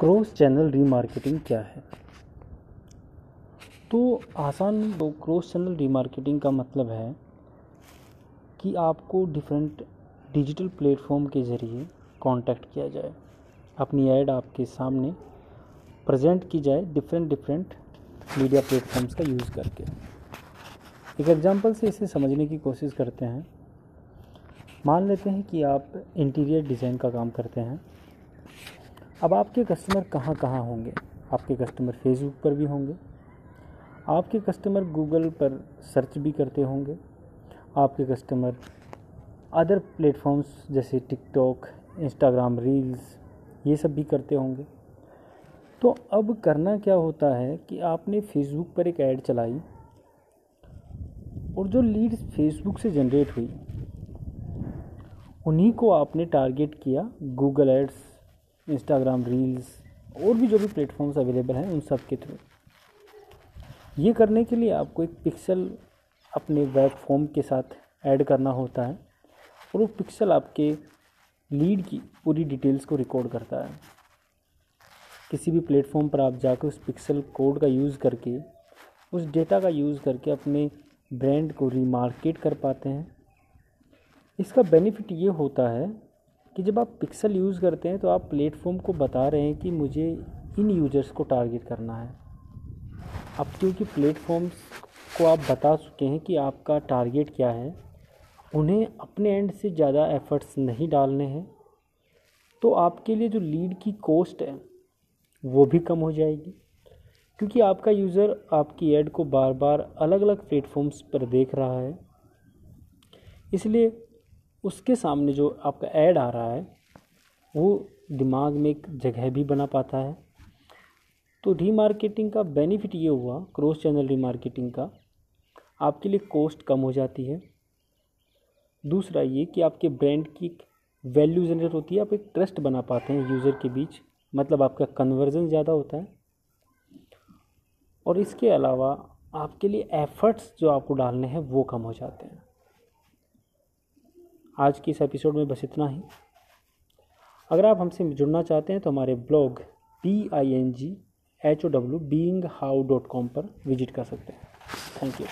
Cross channel remarketing क्या है? तो आसान तो क्रॉस चैनल रीमार्केटिंग का मतलब है कि आपको डिफरेंट डिजिटल प्लेटफॉर्म के ज़रिए कांटेक्ट किया जाए। अपनी ऐड आपके सामने प्रेजेंट की जाए डिफरेंट डिफरेंट मीडिया प्लेटफॉर्म्स का यूज़ करके। एक एग्जांपल से इसे समझने की कोशिश करते हैं। मान लेते हैं कि आप इंटीरियर डिज़ाइन का काम करते हैं। अब आपके कस्टमर कहाँ कहाँ होंगे? आपके कस्टमर फेसबुक पर भी होंगे। आपके कस्टमर गूगल पर सर्च भी करते होंगे। आपके कस्टमर अदर प्लेटफॉर्म्स जैसे टिकटॉक इंस्टाग्राम रील्स ये सब भी करते होंगे। तो अब करना क्या होता है कि आपने फेसबुक पर एक ऐड चलाई और जो लीड फेसबुक से जनरेट हुई, उन्हीं को आपने टारगेट किया गूगल एड्स इंस्टाग्राम रील्स और भी जो भी प्लेटफॉर्म्स अवेलेबल हैं, उन सब के थ्रू ये करने के लिए आपको एक पिक्सल अपने वेब फॉर्म के साथ ऐड करना होता है, और वो पिक्सल आपके लीड की पूरी डिटेल्स को रिकॉर्ड करता है। किसी भी प्लेटफॉर्म पर आप जाकर उस पिक्सल कोड का यूज़ करके, उस डेटा का यूज़ करके अपने ब्रांड को रीमार्केट कर पाते हैं। इसका बेनिफिट ये होता है कि जब आप पिक्सल यूज़ करते हैं तो आप प्लेटफॉर्म को बता रहे हैं कि मुझे इन यूज़र्स को टारगेट करना है। अब क्योंकि प्लेटफॉर्म्स को आप बता चुके हैं कि आपका टारगेट क्या है, उन्हें अपने एंड से ज़्यादा एफ़र्ट्स नहीं डालने हैं तो आपके लिए जो लीड की कॉस्ट है, वो भी कम हो जाएगी। क्योंकि आपका यूज़र आपकी ऐड को बार बार अलग अलग प्लेटफॉर्म्स पर देख रहा है, इसलिए उसके सामने जो आपका ऐड आ रहा है, वो दिमाग में एक जगह भी बना पाता है। तो रीमार्केटिंग का बेनिफिट ये हुआ क्रॉस चैनल रीमार्केटिंग का। आपके लिए कॉस्ट कम हो जाती है। दूसरा ये कि आपके ब्रांड की एक वैल्यू जनरेट होती है, आप एक ट्रस्ट बना पाते हैं यूज़र के बीच। मतलब आपका कन्वर्जन ज़्यादा होता है। और इसके अलावा आपके लिए एफ़र्ट्स जो आपको डालने हैं, वो कम हो जाते हैं। आज की इस एपिसोड में बस इतना ही। अगर आप हमसे जुड़ना चाहते हैं तो हमारे blog B I N G H O W being how dot com पर विज़िट कर सकते हैं। Thank you